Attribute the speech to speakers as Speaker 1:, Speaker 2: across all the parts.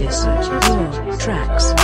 Speaker 1: your tracks.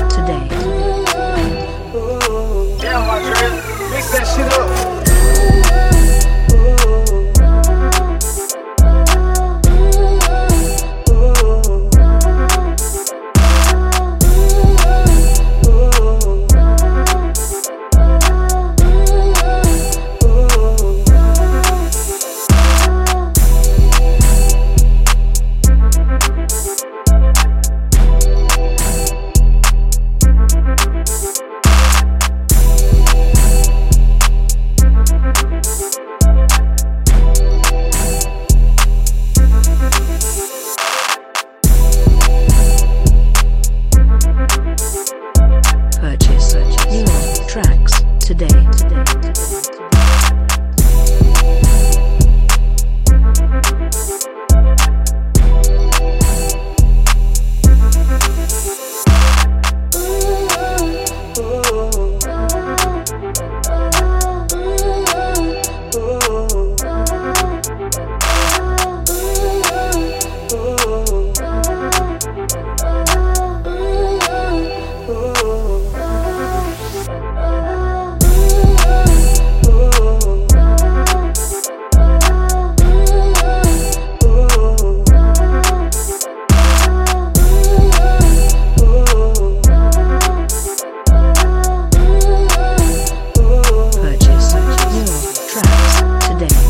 Speaker 1: Sunday.